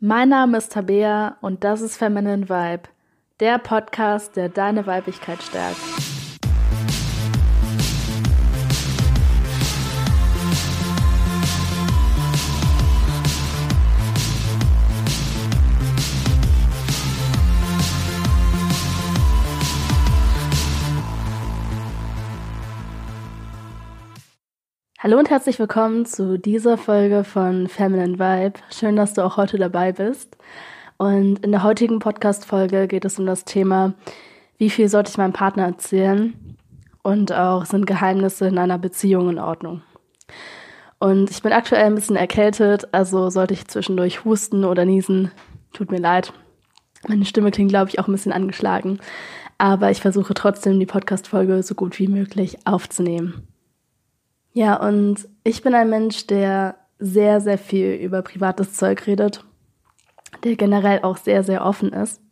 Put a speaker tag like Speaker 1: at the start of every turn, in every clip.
Speaker 1: Mein Name ist Tabea und das ist Feminine Vibe, der Podcast, der deine Weiblichkeit stärkt. Hallo und herzlich willkommen zu dieser Folge von Feminine Vibe. Schön, dass du auch heute dabei bist. Und in der heutigen Podcast-Folge geht es um das Thema, wie viel sollte ich meinem Partner erzählen? Und auch sind Geheimnisse in einer Beziehung in Ordnung? Und ich bin aktuell ein bisschen erkältet, also sollte ich zwischendurch husten oder niesen, tut mir leid. Meine Stimme klingt, glaube ich, auch ein bisschen angeschlagen. Aber ich versuche trotzdem, die Podcast-Folge so gut wie möglich aufzunehmen. Ja, und ich bin ein Mensch, der sehr, sehr viel über privates Zeug redet, der generell auch sehr, sehr offen ist.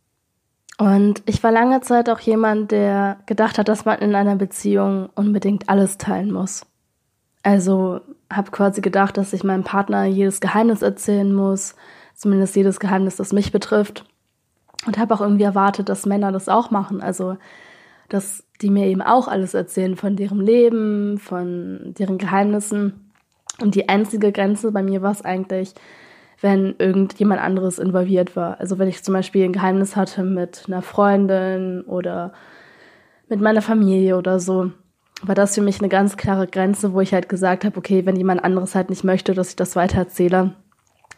Speaker 1: Und ich war lange Zeit auch jemand, der gedacht hat, dass man in einer Beziehung unbedingt alles teilen muss. Also habe quasi gedacht, dass ich meinem Partner jedes Geheimnis erzählen muss, zumindest jedes Geheimnis, das mich betrifft. Und habe auch irgendwie erwartet, dass Männer das auch machen. Also dass die mir eben auch alles erzählen von deren Leben, von deren Geheimnissen. Und die einzige Grenze bei mir war es eigentlich, wenn irgendjemand anderes involviert war. Also wenn ich zum Beispiel ein Geheimnis hatte mit einer Freundin oder mit meiner Familie oder so, war das für mich eine ganz klare Grenze, wo ich halt gesagt habe, okay, wenn jemand anderes halt nicht möchte, dass ich das weiter erzähle,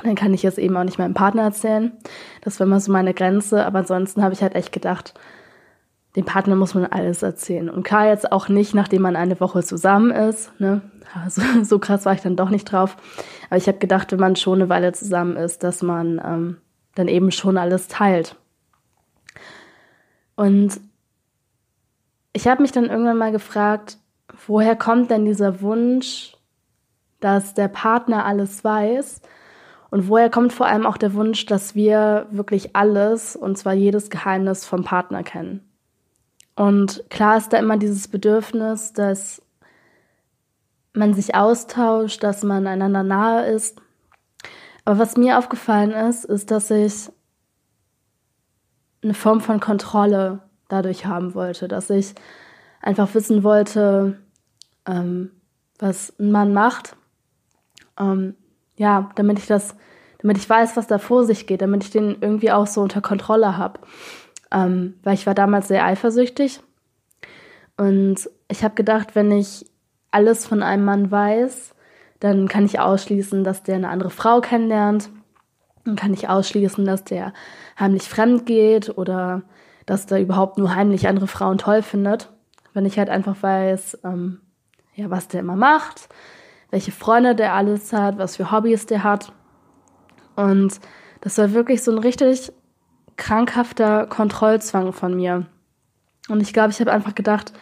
Speaker 1: dann kann ich es eben auch nicht meinem Partner erzählen. Das war immer so meine Grenze. Aber ansonsten habe ich halt echt gedacht, dem Partner muss man alles erzählen. Und klar jetzt auch nicht, nachdem man eine Woche zusammen ist. Ne? Also, so krass war ich dann doch nicht drauf. Aber ich habe gedacht, wenn man schon eine Weile zusammen ist, dass man ähm, dann eben schon alles teilt. Und ich habe mich dann irgendwann mal gefragt, woher kommt denn dieser Wunsch, dass der Partner alles weiß? Und woher kommt vor allem auch der Wunsch, dass wir wirklich alles, und zwar jedes Geheimnis vom Partner kennen? Und klar ist da immer dieses Bedürfnis, dass man sich austauscht, dass man einander nahe ist. Aber was mir aufgefallen ist, ist, dass ich eine Form von Kontrolle dadurch haben wollte, dass ich einfach wissen wollte, ähm, was ein Mann macht. Ähm, ja, damit ich das, damit ich weiß, was da vor sich geht, damit ich den irgendwie auch so unter Kontrolle habe ähm, weil ich war damals sehr eifersüchtig. Und ich habe gedacht, wenn ich alles von einem Mann weiß, dann kann ich ausschließen, dass der eine andere Frau kennenlernt. Dann kann ich ausschließen, dass der heimlich fremd geht oder dass der überhaupt nur heimlich andere Frauen toll findet. Wenn ich halt einfach weiß, ähm, ja, was der immer macht, welche Freunde der alles hat, was für Hobbys der hat. Und das war wirklich so ein richtig krankhafter Kontrollzwang von mir. Und ich glaube, ich habe einfach gedacht,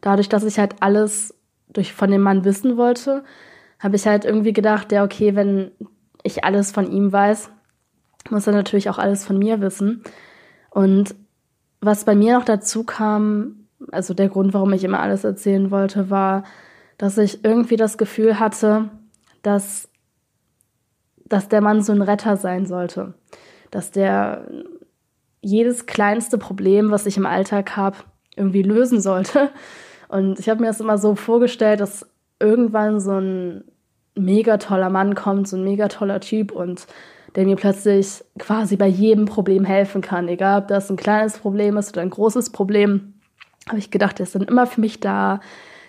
Speaker 1: dadurch, dass ich halt alles durch, von dem Mann wissen wollte, habe ich halt irgendwie gedacht, ja, okay, wenn ich alles von ihm weiß, muss er natürlich auch alles von mir wissen. Und was bei mir noch dazu kam, also der Grund, warum ich immer alles erzählen wollte, war, dass ich irgendwie das Gefühl hatte, dass, dass der Mann so ein Retter sein sollte. Dass der jedes kleinste Problem, was ich im Alltag habe, irgendwie lösen sollte. Und ich habe mir das immer so vorgestellt, dass irgendwann so ein mega toller Mann kommt, so ein mega toller Typ und der mir plötzlich quasi bei jedem Problem helfen kann. Egal, ob das ein kleines Problem ist oder ein großes Problem, habe ich gedacht, der ist dann immer für mich da,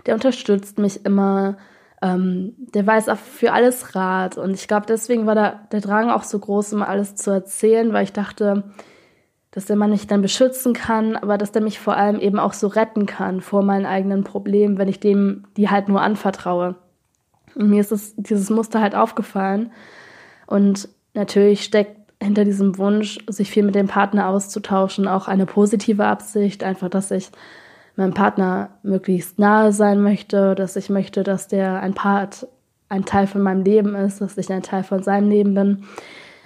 Speaker 1: der unterstützt mich immer, ähm, der weiß auch für alles Rat. Und ich glaube, deswegen war da der Drang auch so groß, immer alles zu erzählen, weil ich dachte, dass der Mann mich dann beschützen kann, aber dass der mich vor allem eben auch so retten kann vor meinen eigenen Problemen, wenn ich dem die halt nur anvertraue. Und mir ist es, dieses Muster halt aufgefallen. Und natürlich steckt hinter diesem Wunsch, sich viel mit dem Partner auszutauschen, auch eine positive Absicht, einfach, dass ich meinem Partner möglichst nahe sein möchte, dass ich möchte, dass der ein Part, ein Teil von meinem Leben ist, dass ich ein Teil von seinem Leben bin.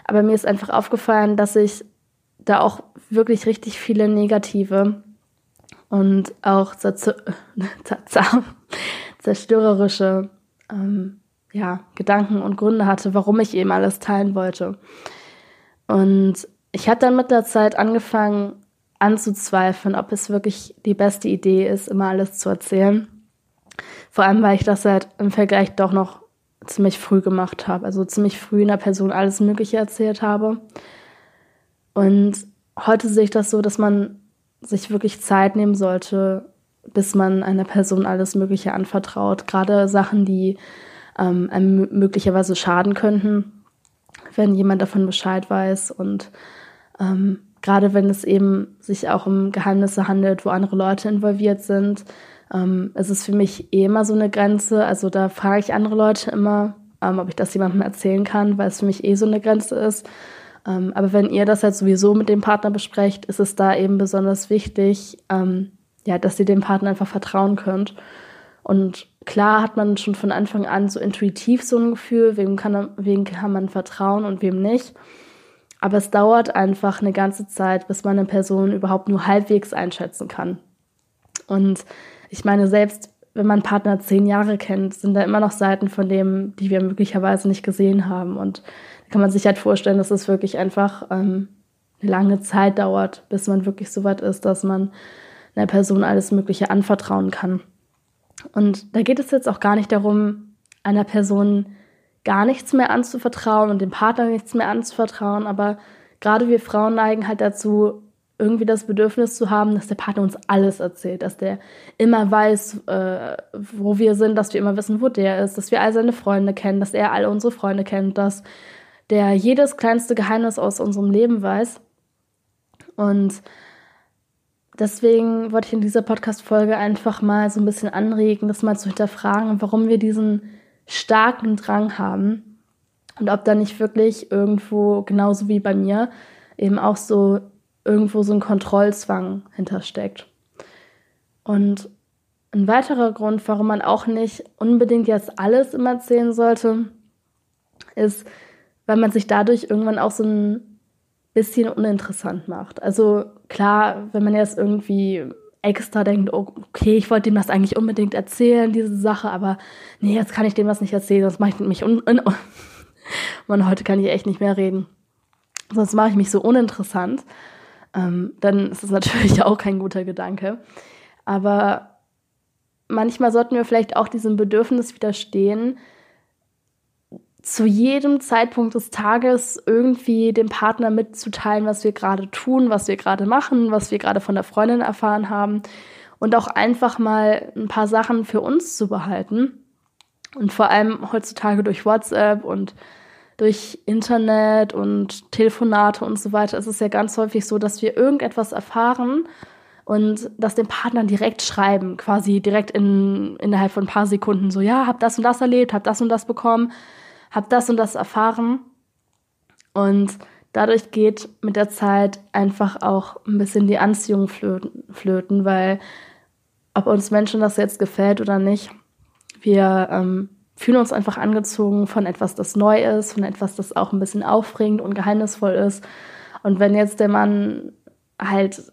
Speaker 1: Aber mir ist einfach aufgefallen, dass ich da auch wirklich richtig viele negative und auch zerstörerische ähm, ja, Gedanken und Gründe hatte, warum ich eben alles teilen wollte. Und ich habe dann mit der Zeit angefangen anzuzweifeln, ob es wirklich die beste Idee ist, immer alles zu erzählen. Vor allem, weil ich das halt im Vergleich doch noch ziemlich früh gemacht habe. Also ziemlich früh einer Person alles Mögliche erzählt habe. Und heute sehe ich das so, dass man sich wirklich Zeit nehmen sollte, bis man einer Person alles Mögliche anvertraut. Gerade Sachen, die ähm, einem möglicherweise schaden könnten, wenn jemand davon Bescheid weiß. Und ähm, gerade wenn es eben sich auch um Geheimnisse handelt, wo andere Leute involviert sind, ähm, es ist für mich eh immer so eine Grenze. Also da frage ich andere Leute immer, ähm, ob ich das jemandem erzählen kann, weil es für mich eh so eine Grenze ist. Ähm, aber wenn ihr das halt sowieso mit dem Partner besprecht, ist es da eben besonders wichtig, ähm, ja, dass ihr dem Partner einfach vertrauen könnt. Und klar hat man schon von Anfang an so intuitiv so ein Gefühl, wem kann, wem kann man vertrauen und wem nicht. Aber es dauert einfach eine ganze Zeit, bis man eine Person überhaupt nur halbwegs einschätzen kann. Und ich meine, selbst wenn man Partner zehn Jahre kennt, sind da immer noch Seiten von dem, die wir möglicherweise nicht gesehen haben. Und kann man sich halt vorstellen, dass es wirklich einfach ähm, eine lange Zeit dauert, bis man wirklich so weit ist, dass man einer Person alles Mögliche anvertrauen kann. Und da geht es jetzt auch gar nicht darum, einer Person gar nichts mehr anzuvertrauen und dem Partner nichts mehr anzuvertrauen, aber gerade wir Frauen neigen halt dazu, irgendwie das Bedürfnis zu haben, dass der Partner uns alles erzählt, dass der immer weiß, äh, wo wir sind, dass wir immer wissen, wo der ist, dass wir all seine Freunde kennen, dass er alle unsere Freunde kennt, dass der jedes kleinste Geheimnis aus unserem Leben weiß. Und deswegen wollte ich in dieser Podcast-Folge einfach mal so ein bisschen anregen, das mal zu hinterfragen, warum wir diesen starken Drang haben und ob da nicht wirklich irgendwo, genauso wie bei mir, eben auch so irgendwo so ein Kontrollzwang hintersteckt. Und ein weiterer Grund, warum man auch nicht unbedingt jetzt alles immer erzählen sollte, ist, weil man sich dadurch irgendwann auch so ein bisschen uninteressant macht. Also klar, wenn man jetzt irgendwie extra denkt, oh, okay, ich wollte dem das eigentlich unbedingt erzählen, diese Sache, aber nee, jetzt kann ich dem was nicht erzählen, sonst mache ich mich un, Man, heute kann ich echt nicht mehr reden. Sonst mache ich mich so uninteressant ähm, dann ist es natürlich auch kein guter Gedanke. Aber manchmal sollten wir vielleicht auch diesem Bedürfnis widerstehen, zu jedem Zeitpunkt des Tages irgendwie dem Partner mitzuteilen, was wir gerade tun, was wir gerade machen, was wir gerade von der Freundin erfahren haben. Und auch einfach mal ein paar Sachen für uns zu behalten. Und vor allem heutzutage durch WhatsApp und durch Internet und Telefonate und so weiter ist es ja ganz häufig so, dass wir irgendetwas erfahren und das dem Partner direkt schreiben, quasi direkt in, innerhalb von ein paar Sekunden. So, ja, hab das und das erlebt, hab das und das bekommen, hab das und das erfahren. Und dadurch geht mit der Zeit einfach auch ein bisschen die Anziehung flöten, flöten weil ob uns Menschen das jetzt gefällt oder nicht, wir ähm, fühlen uns einfach angezogen von etwas, das neu ist, von etwas, das auch ein bisschen aufregend und geheimnisvoll ist. Und wenn jetzt der Mann halt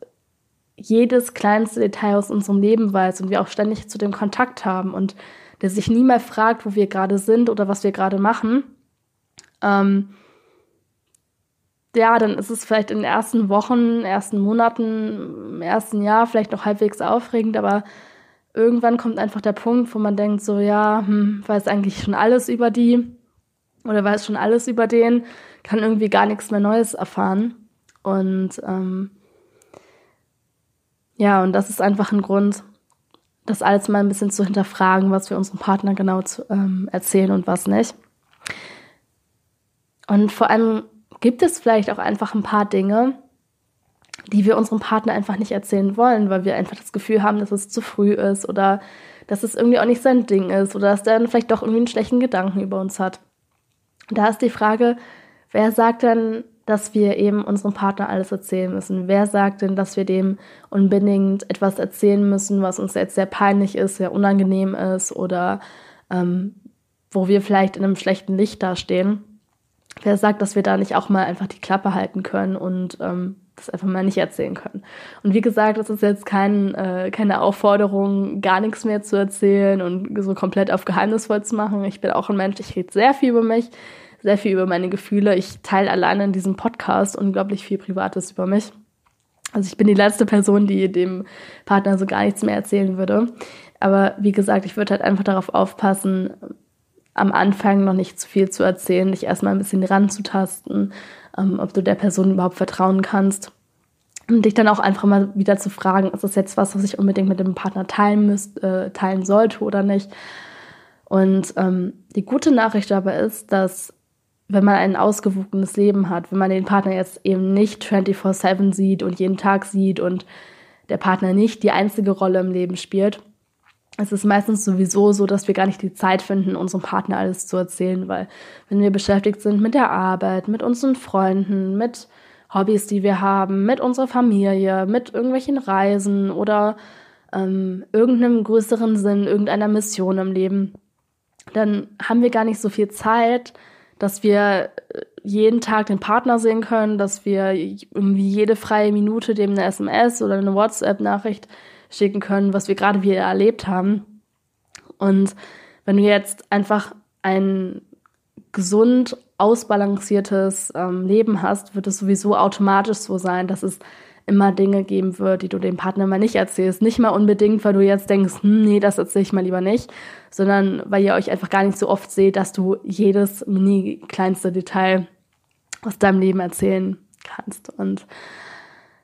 Speaker 1: jedes kleinste Detail aus unserem Leben weiß und wir auch ständig zu dem Kontakt haben und der sich nie mehr fragt, wo wir gerade sind oder was wir gerade machen, ähm, ja, dann ist es vielleicht in den ersten Wochen, ersten Monaten, im ersten Jahr vielleicht noch halbwegs aufregend, aber irgendwann kommt einfach der Punkt, wo man denkt, so ja, hm, weiß eigentlich schon alles über die oder weiß schon alles über den, kann irgendwie gar nichts mehr Neues erfahren. Und ähm, ja, und das ist einfach ein Grund, das alles mal ein bisschen zu hinterfragen, was wir unserem Partner genau zu, ähm, erzählen und was nicht. Und vor allem gibt es vielleicht auch einfach ein paar Dinge, die wir unserem Partner einfach nicht erzählen wollen, weil wir einfach das Gefühl haben, dass es zu früh ist oder dass es irgendwie auch nicht sein Ding ist oder dass der dann vielleicht doch irgendwie einen schlechten Gedanken über uns hat. Da ist die Frage, wer sagt denn, dass wir eben unserem Partner alles erzählen müssen? Wer sagt denn, dass wir dem unbedingt etwas erzählen müssen, was uns jetzt sehr peinlich ist, sehr unangenehm ist oder ähm, wo wir vielleicht in einem schlechten Licht dastehen? Wer sagt, dass wir da nicht auch mal einfach die Klappe halten können und ähm, das einfach mal nicht erzählen können. Und wie gesagt, das ist jetzt kein, äh, keine Aufforderung, gar nichts mehr zu erzählen und so komplett auf geheimnisvoll zu machen. Ich bin auch ein Mensch, ich rede sehr viel über mich, sehr viel über meine Gefühle. Ich teile alleine in diesem Podcast unglaublich viel Privates über mich. Also ich bin die letzte Person, die dem Partner so gar nichts mehr erzählen würde. Aber wie gesagt, ich würde halt einfach darauf aufpassen, am Anfang noch nicht zu viel zu erzählen, dich erstmal ein bisschen ranzutasten, ähm, ob du der Person überhaupt vertrauen kannst. Und dich dann auch einfach mal wieder zu fragen, ist das jetzt was, was ich unbedingt mit dem Partner teilen müsst, äh, teilen sollte oder nicht. Und ähm, die gute Nachricht dabei ist, dass wenn man ein ausgewogenes Leben hat, wenn man den Partner jetzt eben nicht 24/7 sieht und jeden Tag sieht und der Partner nicht die einzige Rolle im Leben spielt, es ist meistens sowieso so, dass wir gar nicht die Zeit finden, unserem Partner alles zu erzählen, weil wenn wir beschäftigt sind mit der Arbeit, mit unseren Freunden, mit Hobbys, die wir haben, mit unserer Familie, mit irgendwelchen Reisen oder ähm, irgendeinem größeren Sinn, irgendeiner Mission im Leben, dann haben wir gar nicht so viel Zeit, dass wir äh, jeden Tag den Partner sehen können, dass wir irgendwie jede freie Minute dem eine SMS oder eine WhatsApp-Nachricht schicken können, was wir gerade wieder erlebt haben. Und wenn du jetzt einfach ein gesund ausbalanciertes ähm, Leben hast, wird es sowieso automatisch so sein, dass es immer Dinge geben wird, die du dem Partner mal nicht erzählst. Nicht mal unbedingt, weil du jetzt denkst, hm, nee, das erzähle ich mal lieber nicht, sondern weil ihr euch einfach gar nicht so oft seht, dass du jedes mini kleinste Detail aus deinem Leben erzählen kannst. Und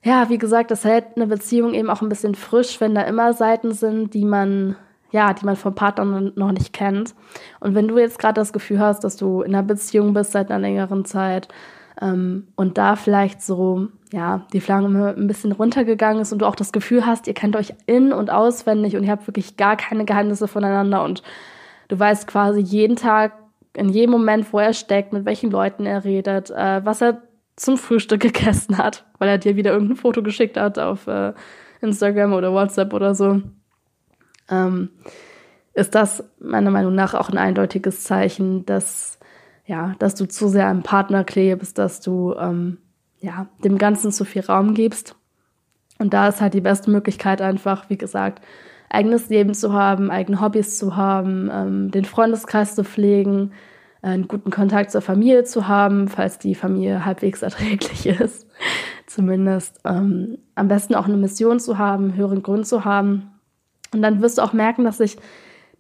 Speaker 1: ja, wie gesagt, das hält eine Beziehung eben auch ein bisschen frisch, wenn da immer Seiten sind, die man ja, die man vom Partner noch nicht kennt. Und wenn du jetzt gerade das Gefühl hast, dass du in einer Beziehung bist seit einer längeren Zeit ähm, und da vielleicht so ja, die Flamme ein bisschen runtergegangen ist und du auch das Gefühl hast, ihr kennt euch in- und auswendig und ihr habt wirklich gar keine Geheimnisse voneinander und du weißt quasi jeden Tag, in jedem Moment, wo er steckt, mit welchen Leuten er redet, äh, was er zum Frühstück gegessen hat, weil er dir wieder irgendein Foto geschickt hat auf äh, Instagram oder WhatsApp oder so, ähm, ist das meiner Meinung nach auch ein eindeutiges Zeichen, dass ja, dass du zu sehr am Partner klebst, dass du ähm, ja, dem Ganzen zu viel Raum gibst. Und da ist halt die beste Möglichkeit einfach, wie gesagt, eigenes Leben zu haben, eigene Hobbys zu haben, ähm, den Freundeskreis zu pflegen, äh, einen guten Kontakt zur Familie zu haben, falls die Familie halbwegs erträglich ist, zumindest. Ähm, am besten auch eine Mission zu haben, höheren Grund zu haben. Und dann wirst du auch merken, dass sich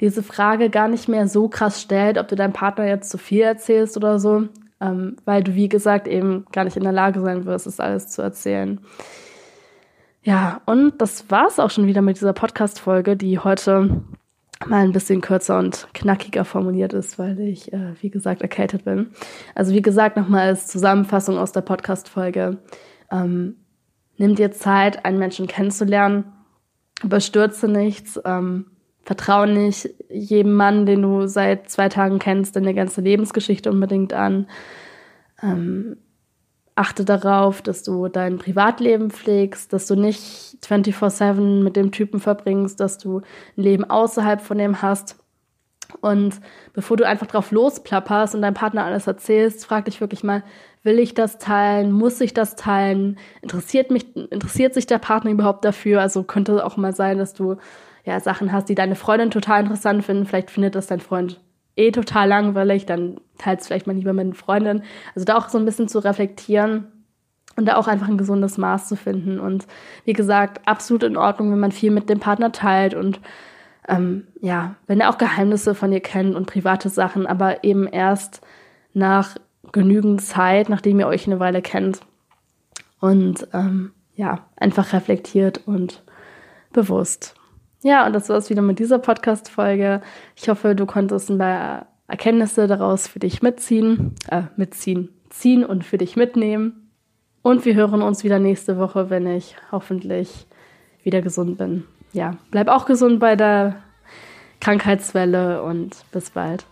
Speaker 1: diese Frage gar nicht mehr so krass stellt, ob du deinem Partner jetzt zu viel erzählst oder so, ähm, weil du, wie gesagt, eben gar nicht in der Lage sein wirst, das alles zu erzählen. Ja, und das war's auch schon wieder mit dieser Podcast-Folge, die heute mal ein bisschen kürzer und knackiger formuliert ist, weil ich, äh, wie gesagt, erkältet bin. Also wie gesagt, nochmal als Zusammenfassung aus der Podcast-Folge. Ähm, nimm dir Zeit, einen Menschen kennenzulernen, überstürze nichts, ähm, vertraue nicht jedem Mann, den du seit zwei Tagen kennst, deine ganze Lebensgeschichte unbedingt an. Ähm, achte darauf, dass du dein Privatleben pflegst, dass du nicht 24/7 mit dem Typen verbringst, dass du ein Leben außerhalb von dem hast. Und bevor du einfach drauf losplapperst und deinem Partner alles erzählst, frag dich wirklich mal, will ich das teilen? Muss ich das teilen? Interessiert mich, interessiert sich der Partner überhaupt dafür? Also könnte auch mal sein, dass du ja Sachen hast, die deine Freundin total interessant finden. Vielleicht findet das dein Freund eh total langweilig, dann teilst vielleicht mal lieber mit einer Freundin. Also da auch so ein bisschen zu reflektieren und da auch einfach ein gesundes Maß zu finden. Und wie gesagt, absolut in Ordnung, wenn man viel mit dem Partner teilt und ähm, ja, wenn er auch Geheimnisse von dir kennt und private Sachen, aber eben erst nach genügend Zeit, nachdem ihr euch eine Weile kennt. Und ähm, ja, einfach reflektiert und bewusst. Ja, und das war es wieder mit dieser Podcast-Folge. Ich hoffe, du konntest ein paar Erkenntnisse daraus für dich mitziehen, äh, mitziehen, ziehen und für dich mitnehmen. Und wir hören uns wieder nächste Woche, wenn ich hoffentlich wieder gesund bin. Ja, bleib auch gesund bei der Krankheitswelle und bis bald.